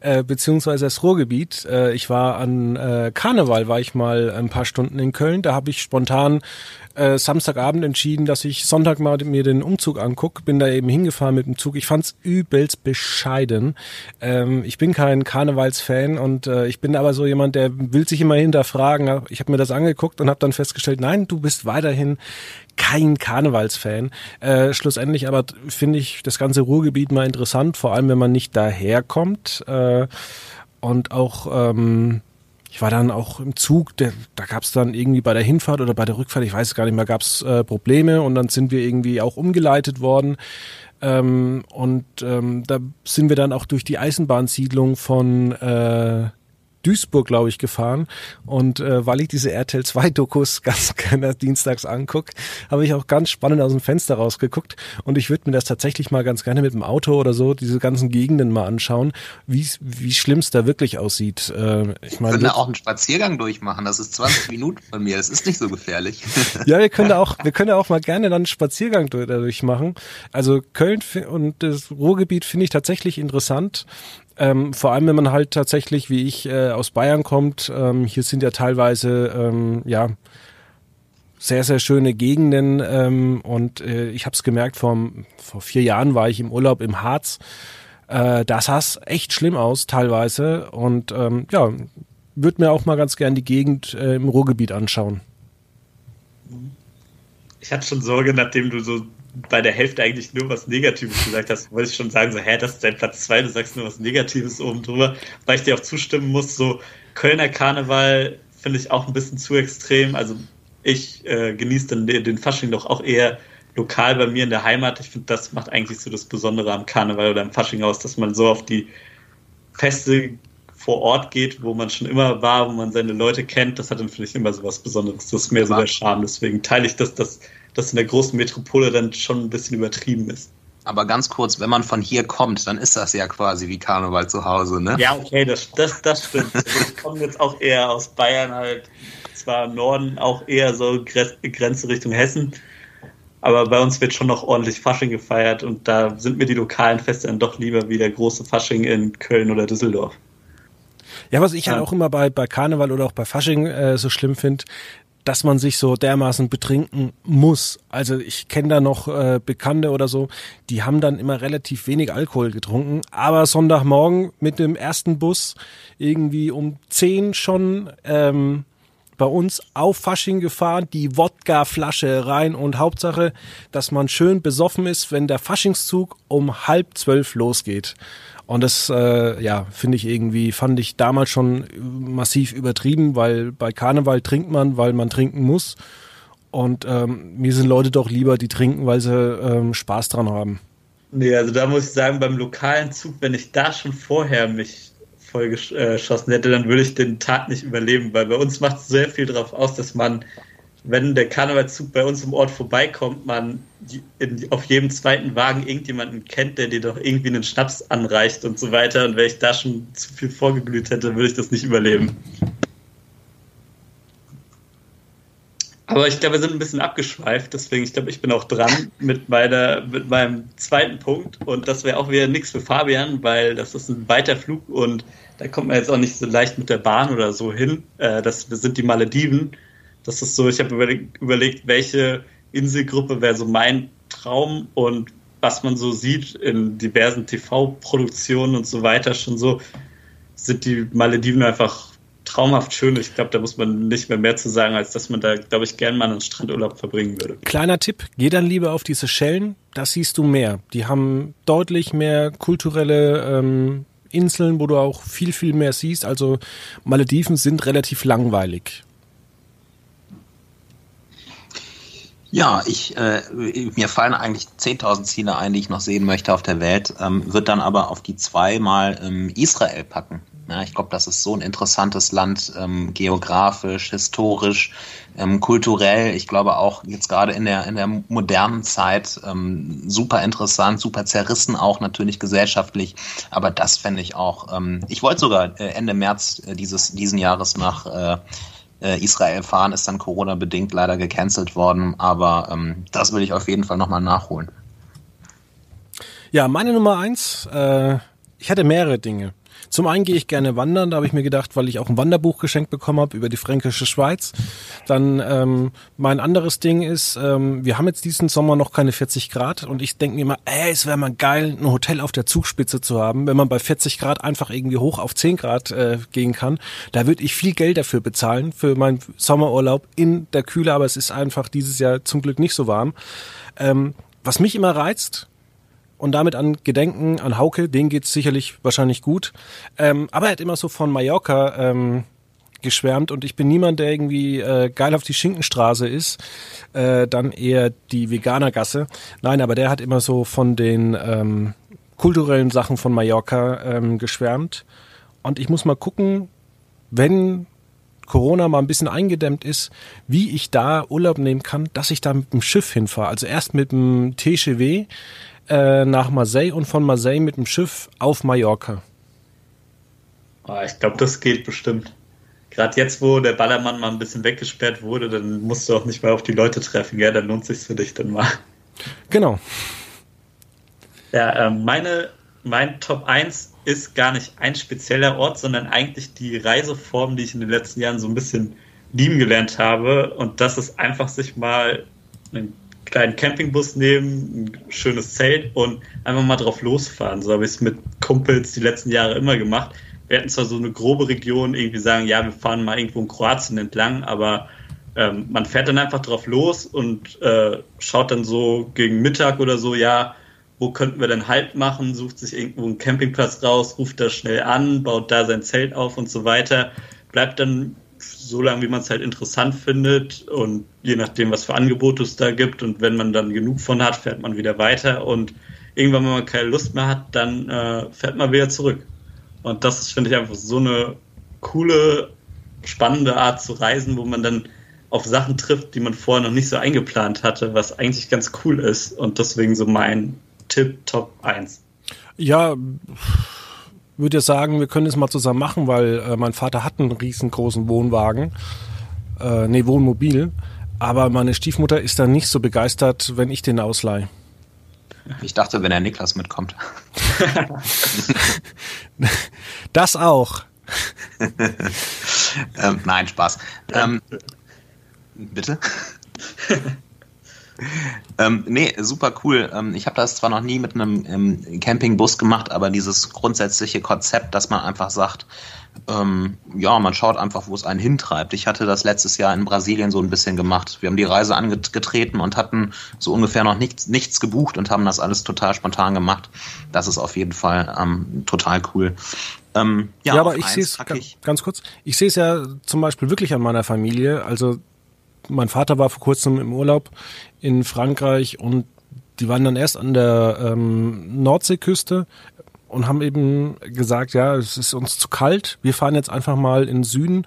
äh, beziehungsweise das Ruhrgebiet. Äh, ich war an äh, Karneval, war ich mal ein paar Stunden in Köln. Da habe ich spontan äh, Samstagabend entschieden, dass ich Sonntag mal mir den Umzug anguck. Bin da eben hingefahren mit dem Zug. Ich fand's übelst bescheiden. Ähm, ich bin kein Karnevalsfan und äh, ich bin aber so jemand, der will sich immer hinterfragen. Ich habe mir das angeguckt und habe dann festgestellt, nein, du bist weiterhin kein Karnevalsfan. Äh, schlussendlich aber finde ich das ganze Ruhrgebiet mal interessant, vor allem wenn man nicht daherkommt. Äh, und auch ähm, ich war dann auch im Zug, der, da gab es dann irgendwie bei der Hinfahrt oder bei der Rückfahrt, ich weiß gar nicht mehr, gab es äh, Probleme und dann sind wir irgendwie auch umgeleitet worden. Ähm, und ähm, da sind wir dann auch durch die Eisenbahnsiedlung von äh, Duisburg, glaube ich, gefahren. Und äh, weil ich diese RTL 2 Dokus [laughs] ganz gerne dienstags angucke, habe ich auch ganz spannend aus dem Fenster rausgeguckt. Und ich würde mir das tatsächlich mal ganz gerne mit dem Auto oder so, diese ganzen Gegenden mal anschauen, wie wie schlimm es da wirklich aussieht. Äh, ich meine, wir auch einen Spaziergang durchmachen. Das ist 20 [laughs] Minuten von mir. Das ist nicht so gefährlich. ja, wir können da auch, [laughs] wir können da auch mal gerne dann einen Spaziergang dadurch machen. Also Köln und das Ruhrgebiet finde ich tatsächlich interessant. Ähm, vor allem, wenn man halt tatsächlich, wie ich, äh, aus Bayern kommt, ähm, hier sind ja teilweise, ähm, ja, sehr, sehr schöne Gegenden ähm, und äh, ich habe es gemerkt, vor, vor vier Jahren war ich im Urlaub im Harz. Äh, da sah es echt schlimm aus teilweise und ähm, ja, würde mir auch mal ganz gern die Gegend äh, im Ruhrgebiet anschauen. Ich hatte schon Sorge, nachdem du so bei der Hälfte eigentlich nur was Negatives gesagt hast, wollte ich schon sagen, so, hä, das ist dein Platz zwei, du sagst nur was Negatives oben drüber, weil ich dir auch zustimmen muss, so Kölner Karneval finde ich auch ein bisschen zu extrem. Also ich äh, genieße den, den Fasching doch auch eher lokal bei mir in der Heimat. Ich finde, das macht eigentlich so das Besondere am Karneval oder am Fasching aus, dass man so auf die Feste vor Ort geht, wo man schon immer war, wo man seine Leute kennt. Das hat dann, finde ich, immer so was Besonderes. Das ist mehr so der Charme. Deswegen teile ich das, das das in der großen Metropole dann schon ein bisschen übertrieben ist. Aber ganz kurz, wenn man von hier kommt, dann ist das ja quasi wie Karneval zu Hause, ne? Ja, okay, das, das, das stimmt. Also ich komme jetzt auch eher aus Bayern halt, zwar im Norden auch eher so Grenze Richtung Hessen, aber bei uns wird schon noch ordentlich Fasching gefeiert und da sind mir die lokalen Feste dann doch lieber wie der große Fasching in Köln oder Düsseldorf. Ja, was ich halt auch immer bei, bei Karneval oder auch bei Fasching äh, so schlimm finde, dass man sich so dermaßen betrinken muss. Also ich kenne da noch äh, Bekannte oder so, die haben dann immer relativ wenig Alkohol getrunken, aber Sonntagmorgen mit dem ersten Bus irgendwie um zehn schon ähm, bei uns auf Fasching gefahren, die Wodka-Flasche rein und Hauptsache, dass man schön besoffen ist, wenn der Faschingszug um halb zwölf losgeht. Und das, äh, ja, finde ich irgendwie, fand ich damals schon massiv übertrieben, weil bei Karneval trinkt man, weil man trinken muss. Und ähm, mir sind Leute doch lieber, die trinken, weil sie ähm, Spaß dran haben. Nee, also da muss ich sagen, beim lokalen Zug, wenn ich da schon vorher mich vollgeschossen hätte, dann würde ich den Tag nicht überleben, weil bei uns macht es sehr viel darauf aus, dass man wenn der Karnevalszug bei uns im Ort vorbeikommt, man in, auf jedem zweiten Wagen irgendjemanden kennt, der dir doch irgendwie einen Schnaps anreicht und so weiter. Und wenn ich da schon zu viel vorgeglüht hätte, würde ich das nicht überleben. Aber ich glaube, wir sind ein bisschen abgeschweift, deswegen, ich glaube, ich bin auch dran mit, meiner, mit meinem zweiten Punkt. Und das wäre auch wieder nichts für Fabian, weil das ist ein weiter Flug und da kommt man jetzt auch nicht so leicht mit der Bahn oder so hin. Äh, das sind die Malediven. Das ist so, ich habe überlegt, überlegt, welche Inselgruppe wäre so mein Traum und was man so sieht in diversen TV-Produktionen und so weiter, schon so, sind die Malediven einfach traumhaft schön. Ich glaube, da muss man nicht mehr mehr zu sagen, als dass man da, glaube ich, gern mal einen Strandurlaub verbringen würde. Kleiner Tipp, geh dann lieber auf diese Schellen, das siehst du mehr. Die haben deutlich mehr kulturelle ähm, Inseln, wo du auch viel, viel mehr siehst. Also Malediven sind relativ langweilig. Ja, ich, äh, mir fallen eigentlich 10.000 Ziele ein, die ich noch sehen möchte auf der Welt, ähm, wird dann aber auf die zwei mal ähm, Israel packen. Ja, ich glaube, das ist so ein interessantes Land, ähm, geografisch, historisch, ähm, kulturell. Ich glaube auch jetzt gerade in der, in der modernen Zeit ähm, super interessant, super zerrissen auch natürlich gesellschaftlich. Aber das fände ich auch. Ähm, ich wollte sogar äh, Ende März äh, dieses, diesen Jahres nach äh, Israel fahren, ist dann Corona-bedingt leider gecancelt worden. Aber ähm, das will ich auf jeden Fall nochmal nachholen. Ja, meine Nummer eins, äh, ich hatte mehrere Dinge. Zum einen gehe ich gerne wandern, da habe ich mir gedacht, weil ich auch ein Wanderbuch geschenkt bekommen habe über die fränkische Schweiz. Dann ähm, mein anderes Ding ist, ähm, wir haben jetzt diesen Sommer noch keine 40 Grad und ich denke mir immer, ey, es wäre mal geil, ein Hotel auf der Zugspitze zu haben, wenn man bei 40 Grad einfach irgendwie hoch auf 10 Grad äh, gehen kann. Da würde ich viel Geld dafür bezahlen, für meinen Sommerurlaub in der Kühle, aber es ist einfach dieses Jahr zum Glück nicht so warm. Ähm, was mich immer reizt, und damit an Gedenken an Hauke, den geht's sicherlich wahrscheinlich gut. Ähm, aber er hat immer so von Mallorca ähm, geschwärmt und ich bin niemand, der irgendwie äh, geil auf die Schinkenstraße ist, äh, dann eher die Veganergasse. Nein, aber der hat immer so von den ähm, kulturellen Sachen von Mallorca ähm, geschwärmt. Und ich muss mal gucken, wenn Corona mal ein bisschen eingedämmt ist, wie ich da Urlaub nehmen kann, dass ich da mit dem Schiff hinfahre. Also erst mit dem TGW, äh, nach Marseille und von Marseille mit dem Schiff auf Mallorca. Oh, ich glaube, das geht bestimmt. Gerade jetzt, wo der Ballermann mal ein bisschen weggesperrt wurde, dann musst du auch nicht mehr auf die Leute treffen, gell? Dann lohnt sich für dich dann mal. Genau. Ja, äh, meine, mein Top 1 ist gar nicht ein spezieller Ort, sondern eigentlich die Reiseform, die ich in den letzten Jahren so ein bisschen lieben gelernt habe. Und das ist einfach sich mal einen kleinen Campingbus nehmen, ein schönes Zelt und einfach mal drauf losfahren. So habe ich es mit Kumpels die letzten Jahre immer gemacht. Wir hatten zwar so eine grobe Region, irgendwie sagen, ja, wir fahren mal irgendwo in Kroatien entlang, aber ähm, man fährt dann einfach drauf los und äh, schaut dann so gegen Mittag oder so, ja, wo könnten wir denn Halt machen, sucht sich irgendwo einen Campingplatz raus, ruft da schnell an, baut da sein Zelt auf und so weiter, bleibt dann so lange, wie man es halt interessant findet und je nachdem, was für Angebote es da gibt und wenn man dann genug von hat, fährt man wieder weiter und irgendwann, wenn man keine Lust mehr hat, dann äh, fährt man wieder zurück. Und das ist, finde ich, einfach so eine coole, spannende Art zu reisen, wo man dann auf Sachen trifft, die man vorher noch nicht so eingeplant hatte, was eigentlich ganz cool ist und deswegen so mein Tipp Top 1. Ja, würde ja sagen, wir können es mal zusammen machen, weil äh, mein Vater hat einen riesengroßen Wohnwagen, äh, nee, Wohnmobil. Aber meine Stiefmutter ist da nicht so begeistert, wenn ich den ausleihe. Ich dachte, wenn der Niklas mitkommt. [laughs] das auch. [laughs] ähm, nein, Spaß. Ähm, bitte? [laughs] [laughs] ähm, nee, super cool. Ähm, ich habe das zwar noch nie mit einem ähm, Campingbus gemacht, aber dieses grundsätzliche Konzept, dass man einfach sagt, ähm, ja, man schaut einfach, wo es einen hintreibt. Ich hatte das letztes Jahr in Brasilien so ein bisschen gemacht. Wir haben die Reise angetreten und hatten so ungefähr noch nichts, nichts gebucht und haben das alles total spontan gemacht. Das ist auf jeden Fall ähm, total cool. Ähm, ja, ja, aber ich sehe es ganz kurz. Ich sehe es ja zum Beispiel wirklich an meiner Familie. Also mein Vater war vor kurzem im Urlaub in Frankreich und die waren dann erst an der ähm, Nordseeküste und haben eben gesagt, ja, es ist uns zu kalt, wir fahren jetzt einfach mal in den Süden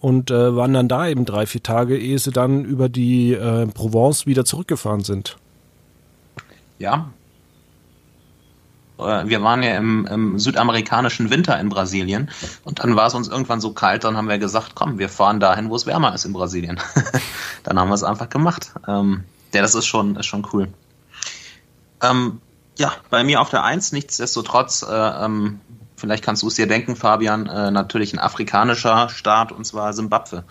und äh, waren dann da eben drei, vier Tage, ehe sie dann über die äh, Provence wieder zurückgefahren sind. Ja. Äh, wir waren ja im, im südamerikanischen Winter in Brasilien und dann war es uns irgendwann so kalt, dann haben wir gesagt, komm, wir fahren dahin, wo es wärmer ist in Brasilien. [laughs] dann haben wir es einfach gemacht. Ähm, ja, das ist schon, ist schon cool. Ähm, ja, bei mir auf der Eins, nichtsdestotrotz, äh, ähm, vielleicht kannst du es dir denken, Fabian, äh, natürlich ein afrikanischer Staat und zwar Simbabwe.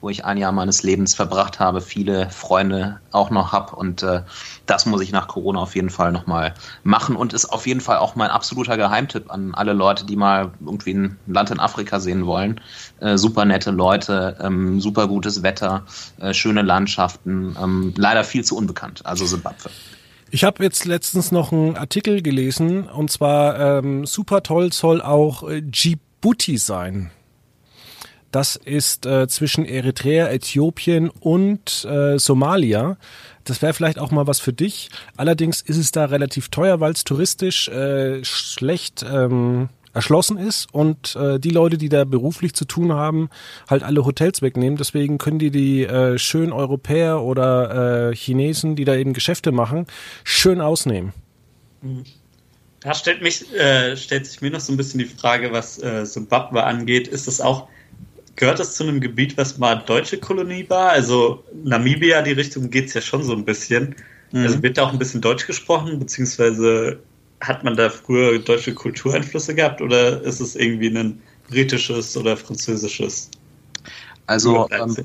Wo ich ein Jahr meines Lebens verbracht habe, viele Freunde auch noch habe und äh, das muss ich nach Corona auf jeden Fall nochmal machen und ist auf jeden Fall auch mein absoluter Geheimtipp an alle Leute, die mal irgendwie ein Land in Afrika sehen wollen. Äh, super nette Leute, ähm, super gutes Wetter, äh, schöne Landschaften, ähm, leider viel zu unbekannt, also Simbabwe. Ich habe jetzt letztens noch einen Artikel gelesen und zwar ähm, super toll soll auch äh, Djibouti sein. Das ist äh, zwischen Eritrea, Äthiopien und äh, Somalia. Das wäre vielleicht auch mal was für dich. Allerdings ist es da relativ teuer, weil es touristisch äh, schlecht ähm, erschlossen ist und äh, die Leute, die da beruflich zu tun haben, halt alle Hotels wegnehmen. Deswegen können die die äh, schön Europäer oder äh, Chinesen, die da eben Geschäfte machen, schön ausnehmen. Da stellt, mich, äh, stellt sich mir noch so ein bisschen die Frage, was äh, Zimbabwe angeht. Ist das auch gehört das zu einem Gebiet, was mal deutsche Kolonie war? Also Namibia, die Richtung geht es ja schon so ein bisschen. Mhm. Also wird da auch ein bisschen Deutsch gesprochen, beziehungsweise hat man da früher deutsche Kultureinflüsse gehabt oder ist es irgendwie ein britisches oder französisches? Also ähm,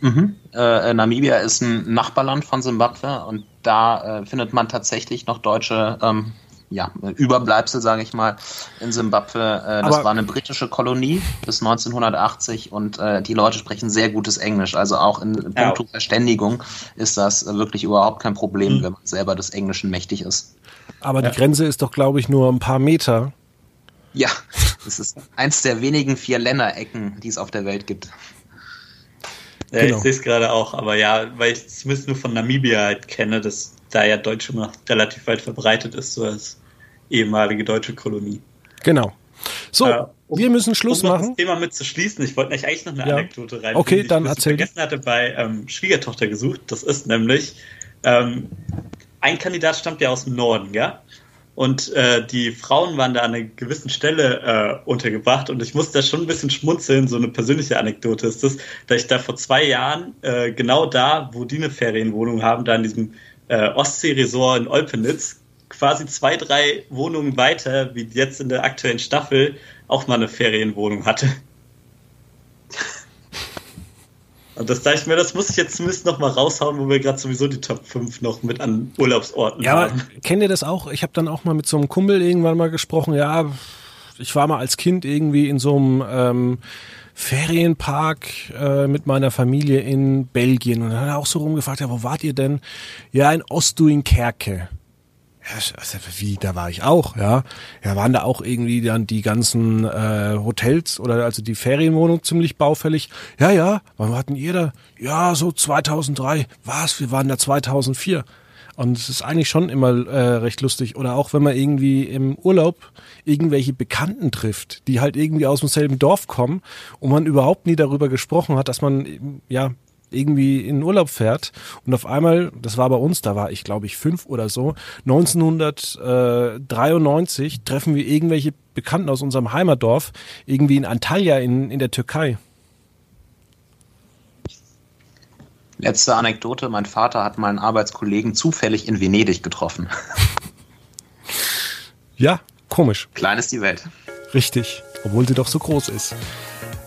mhm. äh, Namibia ist ein Nachbarland von Simbabwe und da äh, findet man tatsächlich noch deutsche ähm, ja, Überbleibsel, sage ich mal, in Simbabwe. Äh, das Aber war eine britische Kolonie bis 1980 und äh, die Leute sprechen sehr gutes Englisch. Also auch in puncto Verständigung ist das äh, wirklich überhaupt kein Problem, mhm. wenn man selber des Englischen mächtig ist. Aber ja. die Grenze ist doch, glaube ich, nur ein paar Meter. Ja, das ist eins der wenigen vier Länderecken, die es auf der Welt gibt. Ja, genau. ich sehe es gerade auch, aber ja, weil ich zumindest nur von Namibia halt kenne, dass da ja Deutsch immer relativ weit verbreitet ist, so als ehemalige deutsche Kolonie. Genau. So, äh, um, wir müssen Schluss um machen. das Thema mit zu schließen, ich wollte eigentlich noch eine ja. Anekdote rein. Okay, dann ich erzähl. Ich vergessen hatte bei ähm, Schwiegertochter gesucht. Das ist nämlich ähm, ein Kandidat stammt ja aus dem Norden, ja. Und äh, die Frauen waren da an einer gewissen Stelle äh, untergebracht und ich musste da schon ein bisschen schmunzeln. So eine persönliche Anekdote ist das, da ich da vor zwei Jahren äh, genau da, wo die eine Ferienwohnung haben, da in diesem äh, Ostsee-Resort in Olpenitz, quasi zwei, drei Wohnungen weiter, wie jetzt in der aktuellen Staffel, auch mal eine Ferienwohnung hatte. Und das dachte ich mir, das muss ich jetzt zumindest noch mal raushauen, wo wir gerade sowieso die Top 5 noch mit an Urlaubsorten ja, haben. Ja, kennt ihr das auch? Ich habe dann auch mal mit so einem Kumpel irgendwann mal gesprochen, ja, ich war mal als Kind irgendwie in so einem ähm, Ferienpark äh, mit meiner Familie in Belgien und dann hat er auch so rumgefragt, ja, wo wart ihr denn? Ja, in Ostuinkerke. Also, wie, da war ich auch, ja. Ja, waren da auch irgendwie dann die ganzen äh, Hotels oder also die Ferienwohnung ziemlich baufällig. Ja, ja, wann hatten ihr da? Ja, so 2003. Was? Wir waren da 2004. Und es ist eigentlich schon immer äh, recht lustig. Oder auch wenn man irgendwie im Urlaub irgendwelche Bekannten trifft, die halt irgendwie aus demselben Dorf kommen und man überhaupt nie darüber gesprochen hat, dass man ja irgendwie in Urlaub fährt und auf einmal, das war bei uns, da war ich glaube ich fünf oder so, 1993 treffen wir irgendwelche Bekannten aus unserem Heimatdorf irgendwie in Antalya in, in der Türkei. Letzte Anekdote, mein Vater hat meinen Arbeitskollegen zufällig in Venedig getroffen. [laughs] Ja, komisch. Klein ist die Welt. Richtig, obwohl sie doch so groß ist.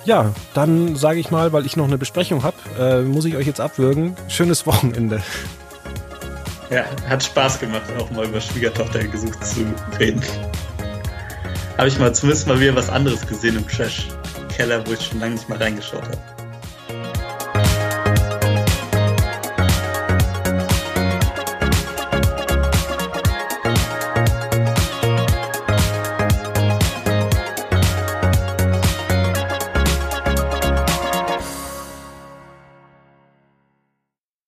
Ja, dann sage ich mal, weil ich noch eine Besprechung habe, äh, muss ich euch jetzt abwürgen. Schönes Wochenende. Ja, hat Spaß gemacht, auch mal über Schwiegertochter gesucht zu reden. Habe ich mal zumindest mal wieder was anderes gesehen im Trash-Keller, wo ich schon lange nicht mal reingeschaut habe.